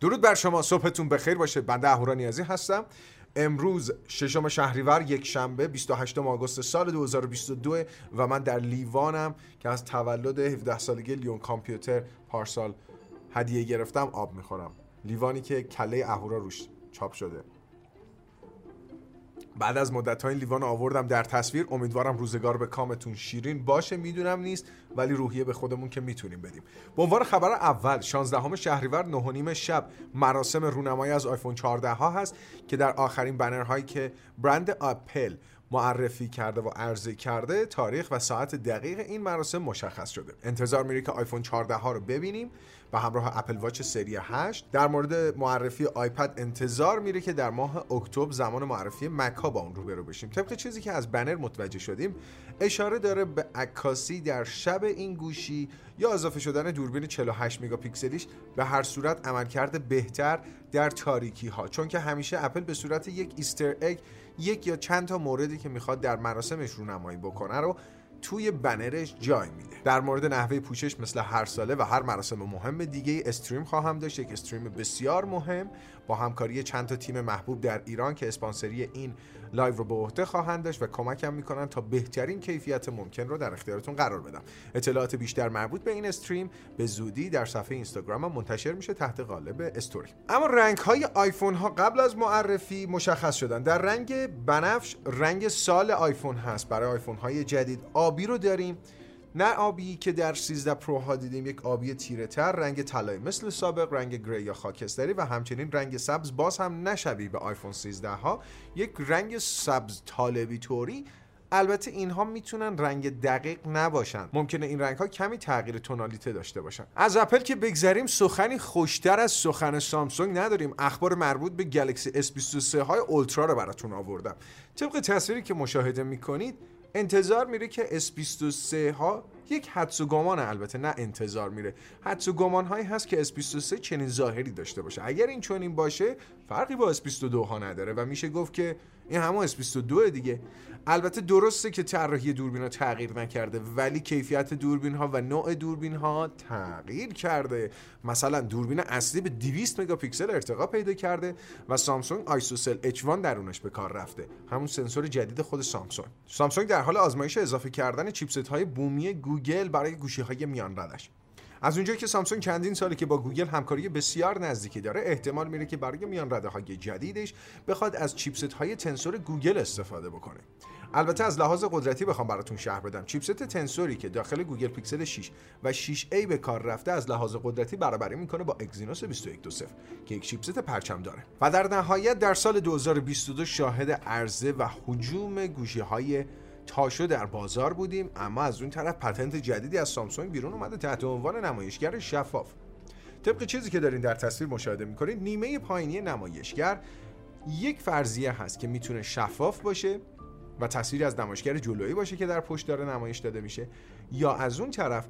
درود بر شما صبحتون بخیر باشه. بنده اهورا نیازی هستم. امروز ششم شهریور یک شنبه 28 آگوست سال 2022 و من در لیوانم که از تولد 17 سالگی لیون کامپیوتر پارسال هدیه گرفتم آب می‌خورم. لیوانی که کله اهورا روش چاپ شده. بعد از مدت های لیوان آوردم در تصویر. امیدوارم روزگار به کامتون شیرین باشه می‌دونم نیست ولی روحیه به خودمون که می‌تونیم بدیم. به عنوان خبر اول 16 شهریور 9 شب مراسم رونمایی از آیفون 14 ها هست که در آخرین بنرهایی که برند آپل معرفی کرده و عرضه کرده تاریخ و ساعت دقیق این مراسم مشخص شده. انتظار میره که آیفون 14 ها رو ببینیم. و همراه اپل واچ سری 8 در مورد معرفی آیپد انتظار میره که در ماه اکتبر زمان معرفی مک ها با اون روبرو بشیم. طبق چیزی که از بنر متوجه شدیم اشاره داره به عکاسی در شب این گوشی یا اضافه شدن دوربین 48 مگاپیکسلیش به هر صورت عملکرد بهتر در تاریکی ها چون که همیشه اپل به صورت یک ایستر اگ یک یا چند تا موردی که می‌خواد در مراسمش رونمایی بکنه رو توی بنرش جای میده. در مورد نحوه پوشش مثل هر ساله و هر مراسم مهم دیگه استریم خواهم داشت. یک استریم بسیار مهم با همکاری چند تا تیم محبوب در ایران که اسپانسری این live رو به عهده خواهند داشت و کمکم می‌کنن تا بهترین کیفیت ممکن رو در اختیارتون قرار بدم. اطلاعات بیشتر مربوط به این stream به زودی در صفحه اینستاگرام منتشر میشه تحت قالب استوری. اما رنگ های آیفون ها قبل از معرفی مشخص شدن. در رنگ بنفش رنگ سال آیفون هست. برای آیفون های جدید آبی رو داریم. نه آبی که در 13 پرو ها دیدیم یک آبی تیره تر رنگ طلایی مثل سابق رنگ gray یا خاکستری و همچنین رنگ سبز باز هم شبیه به آیفون 13 ها یک رنگ سبز طالبی طوری البته اینها می‌تونن رنگ دقیق نباشن. ممکنه این رنگ ها کمی تغییر تونالیته داشته باشن. از اپل که بگذریم سخنی خوشتر از سخن سامسونگ نداریم. اخبار مربوط به گلکسی S23 های اولترا رو براتون آوردم. طبق تصویری که مشاهده می‌کنید انتظار میره که S23 ها یک حدس و گمان البته نه انتظار میره. حدس و گمان هایی هست که S23 چنین ظاهری داشته باشه. اگر این چنین باشه فرقی با S22 ها نداره و میشه گفت که این همون S22 دیگه. البته درسته که طراحی دوربین ها تغییر نکرده ولی کیفیت دوربین ها و نوع دوربین ها تغییر کرده. مثلا دوربین اصلی به 200 مگاپیکسل ارتقا پیدا کرده و سامسونگ ISOCELL H1 درونش به کار رفته. همون سنسور جدید خود سامسونگ. سامسونگ در حال آزمایش اضافه کردن چیپست های بومی گوگل برای گوشی های میان ردش از اونجایی که سامسونگ چندین ساله که با گوگل همکاری بسیار نزدیکی داره احتمال میره که برای میان رده های جدیدش بخواد از چیپست های Tensor گوگل استفاده بکنه. البته از لحاظ قدرتی بخوام براتون شرح بدم. چیپست Tensor ی که داخل گوگل پیکسل 6 و 6A به کار رفته از لحاظ قدرتی برابری می‌کنه با Exynos 2120 که یک چیپست پرچمداره. و در نهایت در سال 2022 شاهد عرضه و هجوم گوشی های تاشو در بازار بودیم اما از اون طرف پتنت جدیدی از سامسونگ بیرون اومده تحت عنوان نمایشگر شفاف. طبق چیزی که دارین در تصویر مشاهده می‌کنید نیمه پایینی نمایشگر یک فرضیه هست که می‌تونه شفاف باشه و تصویری از نمایشگر جلویی باشه که در پشت داره نمایش داده میشه یا از اون طرف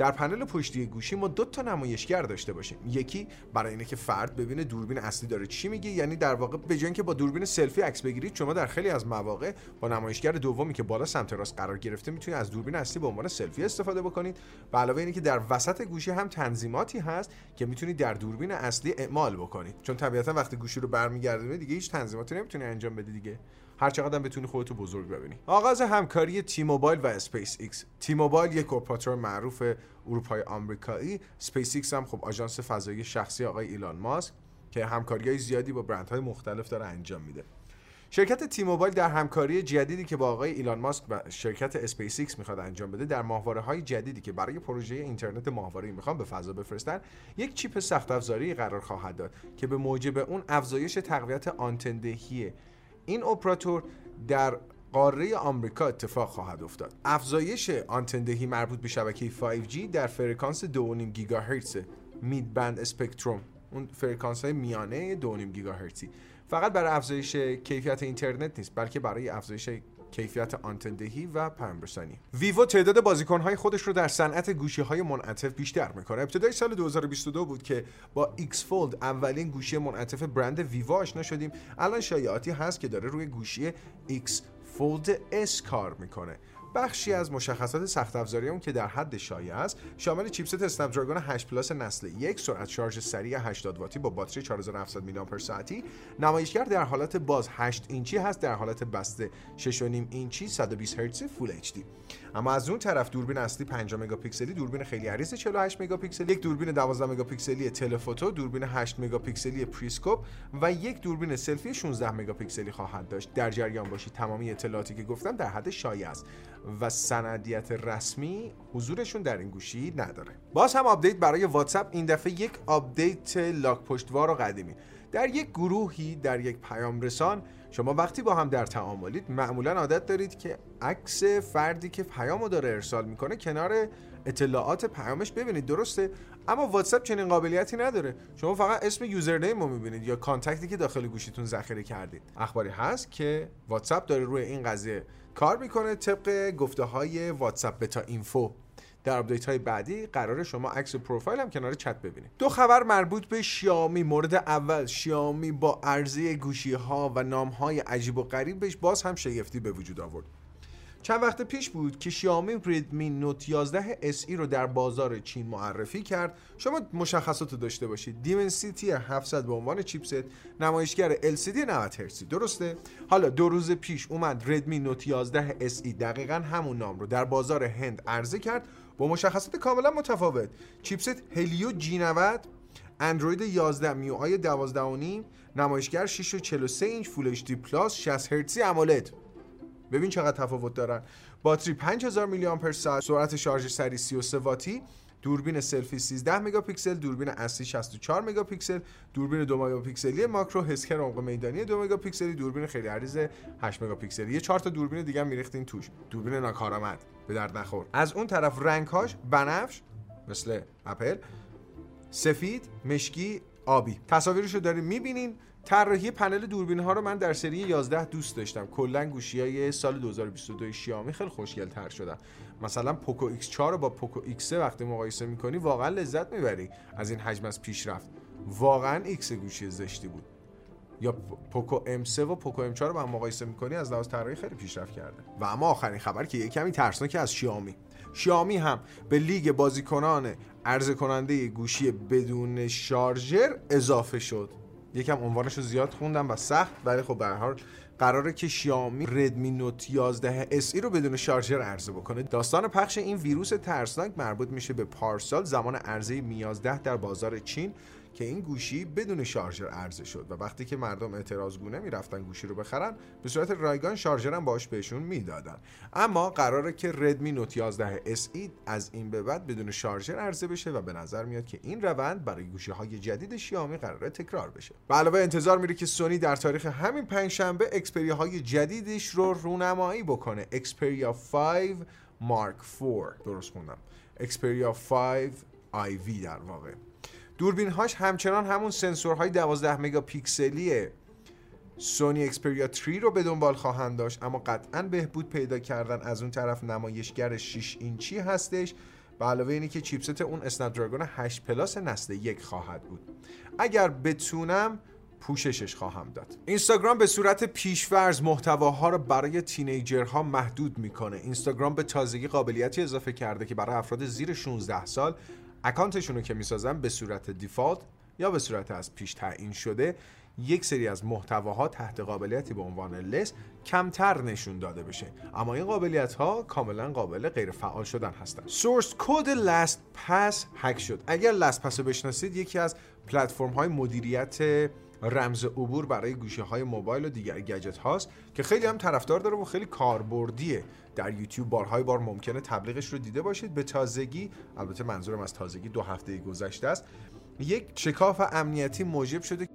در پنل پشتی گوشی ما دو تا نمایشگر داشته باشیم. یکی برای اینه که فرد ببینه دوربین اصلی داره چی میگه یعنی در واقع به جای اینکه با دوربین سلفی عکس بگیرید شما در خیلی از مواقع با نمایشگر دومی که بالا سمت راست قرار گرفته می‌تونید از دوربین اصلی به عنوان سلفی استفاده بکنید. و علاوه اینه که در وسط گوشی هم تنظیماتی هست که می‌تونید در دوربین اصلی اعمال بکنید. چون طبیعتا وقتی گوشی رو برمیگردونید دیگه هیچ تنظیماتی نمی‌تونید انجام بدید دیگه. هر چقدر بتونی خودتو بزرگ ببینی. آغاز همکاری T-Mobile و SpaceX T-Mobile یک اپراتور معروف اروپایی آمریکایی. اسپیس ایکس هم خب آژانس فضایی شخصی آقای ایلان ماسک که همکاری های زیادی با برندهای مختلف داره انجام میده. شرکت T-Mobile در همکاری جدیدی که با آقای ایلان ماسک و شرکت اسپیس ایکس می‌خواد انجام بده در ماهواره های جدیدی که برای پروژه اینترنت ماهواره‌ای می‌خوان به فضا بفرستن یک چیپ سخت افزاری قرار خواهد داد که به موجب اون افزایش تقویت آنتندهی این اپراتور در قاره آمریکا اتفاق خواهد افتاد. افزایش آنتندهی مربوط به شبکه 5G در فرکانس 2.5 گیگاهرتز mid-band spectrum. اون فرکانس های میانه 2.5 گیگاهرتزی. فقط برای افزایش کیفیت اینترنت نیست بلکه برای افزایش کیفیت آنتندهی و پیامرسانی ویوو تعداد بازیکنهای خودش رو در صنعت گوشی های منعطف بیشتر می‌کنه. ابتدای سال 2022 بود که با X Fold اولین گوشی منعطف برند ویوو آشنا شدیم. الان شایعاتی هست که داره روی گوشی X Fold S کار می‌کنه. بخشی از مشخصات سخت افزاری اون که در حد شایعه است. شامل چیپست Snapdragon 8 Plus نسل یک سرعت شارژ سریع 80 واتی با باتری 4700 میلی آمپر ساعتی نمایشگر در حالت باز 8 اینچی هست در حالت بسته 6.5 اینچی 120 هرتز Full HD. اما از اون طرف دوربین اصلی 5 مگاپیکسلی دوربین خیلی عریض 48 مگاپیکسلی یک دوربین 12 مگاپیکسلی telephoto دوربین 8 مگاپیکسلی periscope و یک دوربین سلفی 16 مگاپیکسلی خواهد داشت. در جریان باشید. تمامی اطلاعاتی که گفتم در حد شایعه است. و سندیت رسمی حضورشون در این گوشی نداره. باز هم آپدیت برای واتساپ این دفعه یک آپدیت لاک پشتوار و قدیمی. در یک گروهی در یک پیام رسان شما وقتی با هم در تعاملید معمولا عادت دارید که عکس فردی که پیامو داره ارسال می‌کنه کنار اطلاعات پیامش ببینید. درسته؟ اما واتساپ چنین قابلیتی نداره. شما فقط اسم username رو می‌بینید یا contact ی که داخل گوشیتون ذخیره کردید. اخباری هست که واتساپ داره روی این قضیه کار می‌کنه طبق گفته های WABetaInfo. در آپدیت های بعدی قراره شما عکس پروفایل هم کنار چت ببینید. دو خبر مربوط به شیائومی. مورد اول شیائومی با عرضه گوشی ها و نام های عجیب و غریبش باز هم شگفتی به وجود آورد. چند وقت پیش بود که شیائومی Redmi Note 11 SE رو در بازار چین معرفی کرد. شما مشخصات داشته باشید. Dimensity 700 به عنوان چیپست نمایشگر LCD 90 هرتزی. درسته؟ حالا دو روز پیش اومد Redmi Note 11 SE دقیقا همون نام رو در بازار هند عرضه کرد. با مشخصات کاملا متفاوت. چیپست Helio G 90 اندروید 11 MIUI 12 نمایشگر 6 و 43 اینچ Full HD Plus 60 هرتزی AMOLED ببین چقدر تفاوت دارن. باتری 5000 میلی آمپر ساعت سرعت شارژ سریع 33 واتی دوربین سلفی 13 مگاپیکسل دوربین اصلی 64 مگاپیکسل دوربین 2 مگاپیکسلی ماکرو حسگر عمق میدانی 2 مگاپیکسلی دوربین خیلی عریض 8 مگاپیکسلی. یه چهار تا دوربین دیگه میریختین توش. دوربین ناکارآمد. به درد نخور. از اون طرف رنگهاش بنفش مثل اپل سفید مشکی آبی. تصاویرشو داریم می‌بینین. طراحی پنل دوربین ها رو من در سری 11 دوست داشتم. کلا گوشی های سال 2022 شیائومی خیلی خوشگل تر شدن. مثلا پوکو X4 رو با پوکو X3 وقتی مقایسه می‌کنی واقعا لذت می‌بری از این حجم از پیشرفت. واقعا X گوشی زشتی بود. یا پوکو M3 و پوکو M4 رو با هم مقایسه می‌کنی از لحاظ طراحی خیلی پیشرفت کرده. و اما آخرین خبر که یه کمی ترسناک از شیائومی شیائومی هم به لیگ بازیکنان عرضه کننده گوشی بدون شارژر اضافه شد. یکم عنوانش رو زیاد خوندم و سخت ولی خب به حال قراره که شیائومی Redmi Note 11 SE رو بدون شارژر عرضه بکنه. داستان پخش این ویروس ترسناک مربوط میشه به پارسال زمان عرضه می 11 در بازار چین که این گوشی بدون شارژر عرضه شد و وقتی که مردم اعتراض گونه می‌رفتن گوشی رو بخرن به صورت رایگان شارژر هم باش بهشون می‌دادن. اما قراره که Redmi Note 11 ای از این به بعد بدون شارژر عرضه بشه و به نظر میاد که این روند برای گوشی های جدید شیائومی قراره تکرار بشه. به علاوه انتظار میره که سونی در تاریخ همین پنجشنبه اکسپریا های جدیدش رو رونمایی بکنه. اکسپریا 5 مارک 4 درست خوندم. اکسپریا 5 IV در واقع. دوربین هاش همچنان همون سنسورهای 12 مگاپیکسلی سونی اکسپریا 3 رو به دنبال خواهند داشت اما قطعا بهبود پیدا کردن از اون طرف نمایشگر 6 اینچی هستش به علاوه اینی که chipset اون Snapdragon 8 Plus نسل یک خواهد بود. اگر بتونم پوششش خواهم داد. اینستاگرام به صورت پیش‌فرض محتواها رو برای teenager ها محدود می‌کنه. اینستاگرام به تازگی قابلیتی اضافه کرده که برای افراد زیر 16 سال اکانتشون رو که می‌سازن به صورت دیفالت یا به صورت از پیش تعیین شده یک سری از محتواها تحت قابلیتی به عنوان لس کمتر نشون داده بشه. اما این قابلیت ها کاملا قابل غیر فعال شدن هستن. سورس کد لاست پس هک شد. اگر لاست پس رو بشناسید یکی از پلتفرم های مدیریت رمز عبور برای گوشه های موبایل و دیگر گجت هاست که خیلی هم طرفدار داره و خیلی کاربردیه. در یوتیوب بارهای بار ممکنه تبلیغش رو دیده باشید. به تازگی البته منظورم از تازگی دو هفته گذشته است یک شکاف امنیتی موجب شده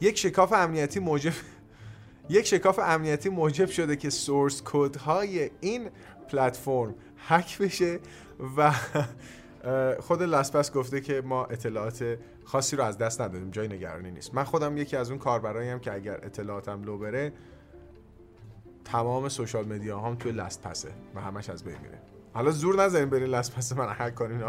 یک شکاف امنیتی موجب یک شکاف امنیتی موجب شده که سورس کد های این پلتفرم هک بشه و خود لسپس گفته که ما اطلاعات خاصی رو از دست ندادیم جای نگرانی نیست. من خودم یکی از اون کاربراییم که اگر اطلاعاتم لو بره تمام social media هم توی LastPass ه و همش از بین میره. حالا زور نزنین برین LastPass من هک کنین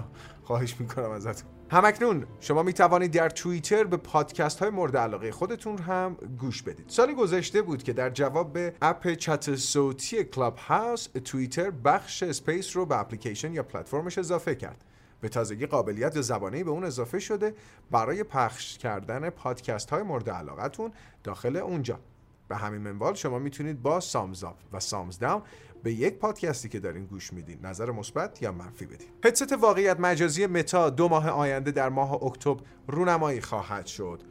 خواهش می‌کنم ازتون. همکنون شما می توانید در توییتر به پادکست های مورد علاقه خودتون هم گوش بدید. سال گذشته بود که در جواب به اپ چت صوتی کلاب هاوس توییتر بخش Space رو به اپلیکیشن یا پلتفرمش اضافه کرد. به تازگی قابلیت زبانه به اون اضافه شده برای پخش کردن پادکست های مورد علاقتون داخل اونجا. به همین منوال شما می‌تونید با thumbs up و thumbs down به یک پادکستی که دارین گوش میدین نظر مثبت یا منفی بدین. هدست واقعیت مجازی متا دو ماه آینده در ماه اکتبر رونمایی خواهد شد.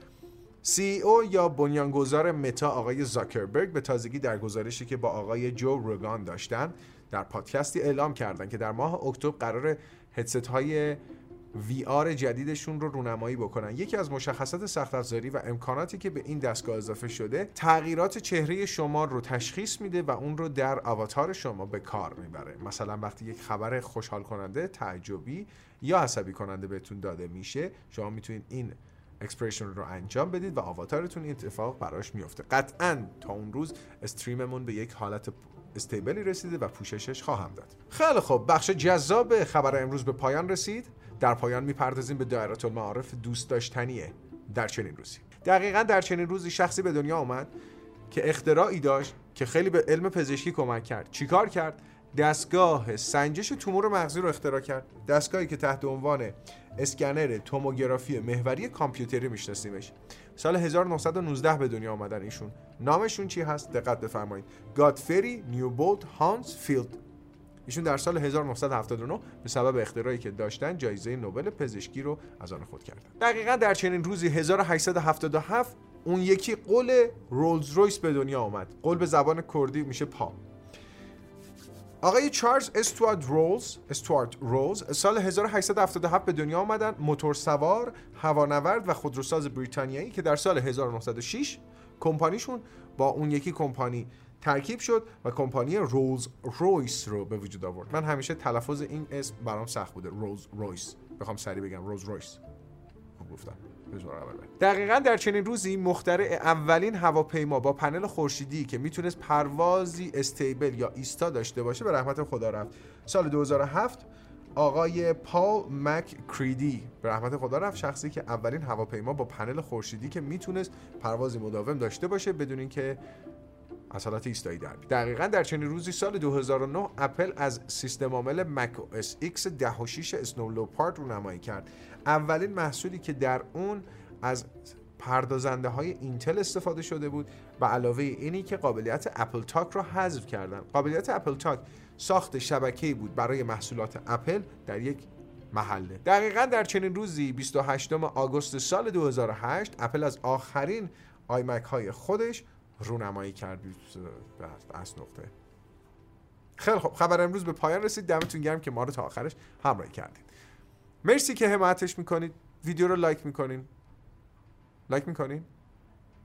CEO یا بنیانگذار متا آقای زاکربرگ به تازگی در گزارشی که با آقای جو روگان داشتن در پادکستی اعلام کردن که در ماه اکتبر قرار هدست های VR جدیدشون رو رونمایی بکنن. یکی از مشخصات سخت افزاری و امکاناتی که به این دستگاه اضافه شده تغییرات چهره شما رو تشخیص میده و اون رو در آواتار شما به کار می‌بره. مثلا وقتی یک خبر خوشحال کننده تعجبی یا عصبی کننده بهتون داده میشه شما می‌تونید این expression رو انجام بدید و آواتارتون این اتفاق براش میفته قطعا تا اون روز stream مون به یک حالت stable ی رسیده و پوششش خواهم داد. خیلی خوب. بخش جذاب خبر امروز به پایان رسید. در پایان می‌پردازیم به دایره المعارف دوست داشتنیه در چنین روزی. دقیقا در چنین روزی شخصی به دنیا آمد که اختراعی داشت که خیلی به علم پزشکی کمک کرد. چیکار کرد؟ دستگاه سنجش تومور مغزی رو اختراع کرد. دستگاهی که تحت عنوان اسکنر توموگرافی محوری کامپیوتری میشناسیمش. سال 1919 به دنیا آمدن ایشون. نامشون چی هست؟ دقت بفرمایید. گادفری نیوبولت هانسفیلد ایشون در سال 1979 به سبب اختراعی که داشتن جایزه نوبل پزشکی رو از آن خود کردن. دقیقا در چنین روزی 1877 اون یکی قل رولز رویس به دنیا آمد. قل به زبان کردی میشه پا. آقای چارلز استوارد رولز استوارد رولز سال 1877 به دنیا آمدن موتور سوار هوانورد و خودروساز بریتانیایی که در سال 1906 کمپانیشون با اون یکی کمپانی ترکیب شد و کمپانی رولز رویس رو به وجود آورد. من همیشه تلفظ این اسم برام سخت بوده رولز رویس. بخوام سریع بگم رولز رویس. گفتم. دقیقا در چنین روزی مخترع اولین هواپیما با پنل خورشیدی که می‌تونست پروازی استیبل یا ایستا داشته باشه به رحمت خدا رفت. سال 2007 آقای پال مک کریدی به رحمت خدا رفت شخصی که اولین هواپیما با پنل خورشیدی که می‌تونست پروازی مداوم داشته باشه بدون اینکه از حالت ایستایی در دقیقا در چنین روزی سال 2009 اپل از سیستم عامل Mac OS X 10 و 6 Snow Leopard رونمایی کرد. اولین محصولی که در اون از پردازنده های اینتل استفاده شده بود و علاوه اینی که قابلیت AppleTalk را حذف کردن. قابلیت AppleTalk ساخت شبکه‌ای بود برای محصولات اپل در یک محله. دقیقا در چنین روزی 28 آگوست سال 2008 اپل از آخرین iMac های خودش رونمایی کرد از نقطه. خیلی خب خبر امروز به پایان رسید. دمتون گرم که ما رو تا آخرش همراهی کردید مرسی که حمایتش می‌کنید. ویدیو رو لایک می‌کنین. لایک می‌کنین.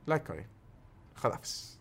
لایک کنین. خدافظ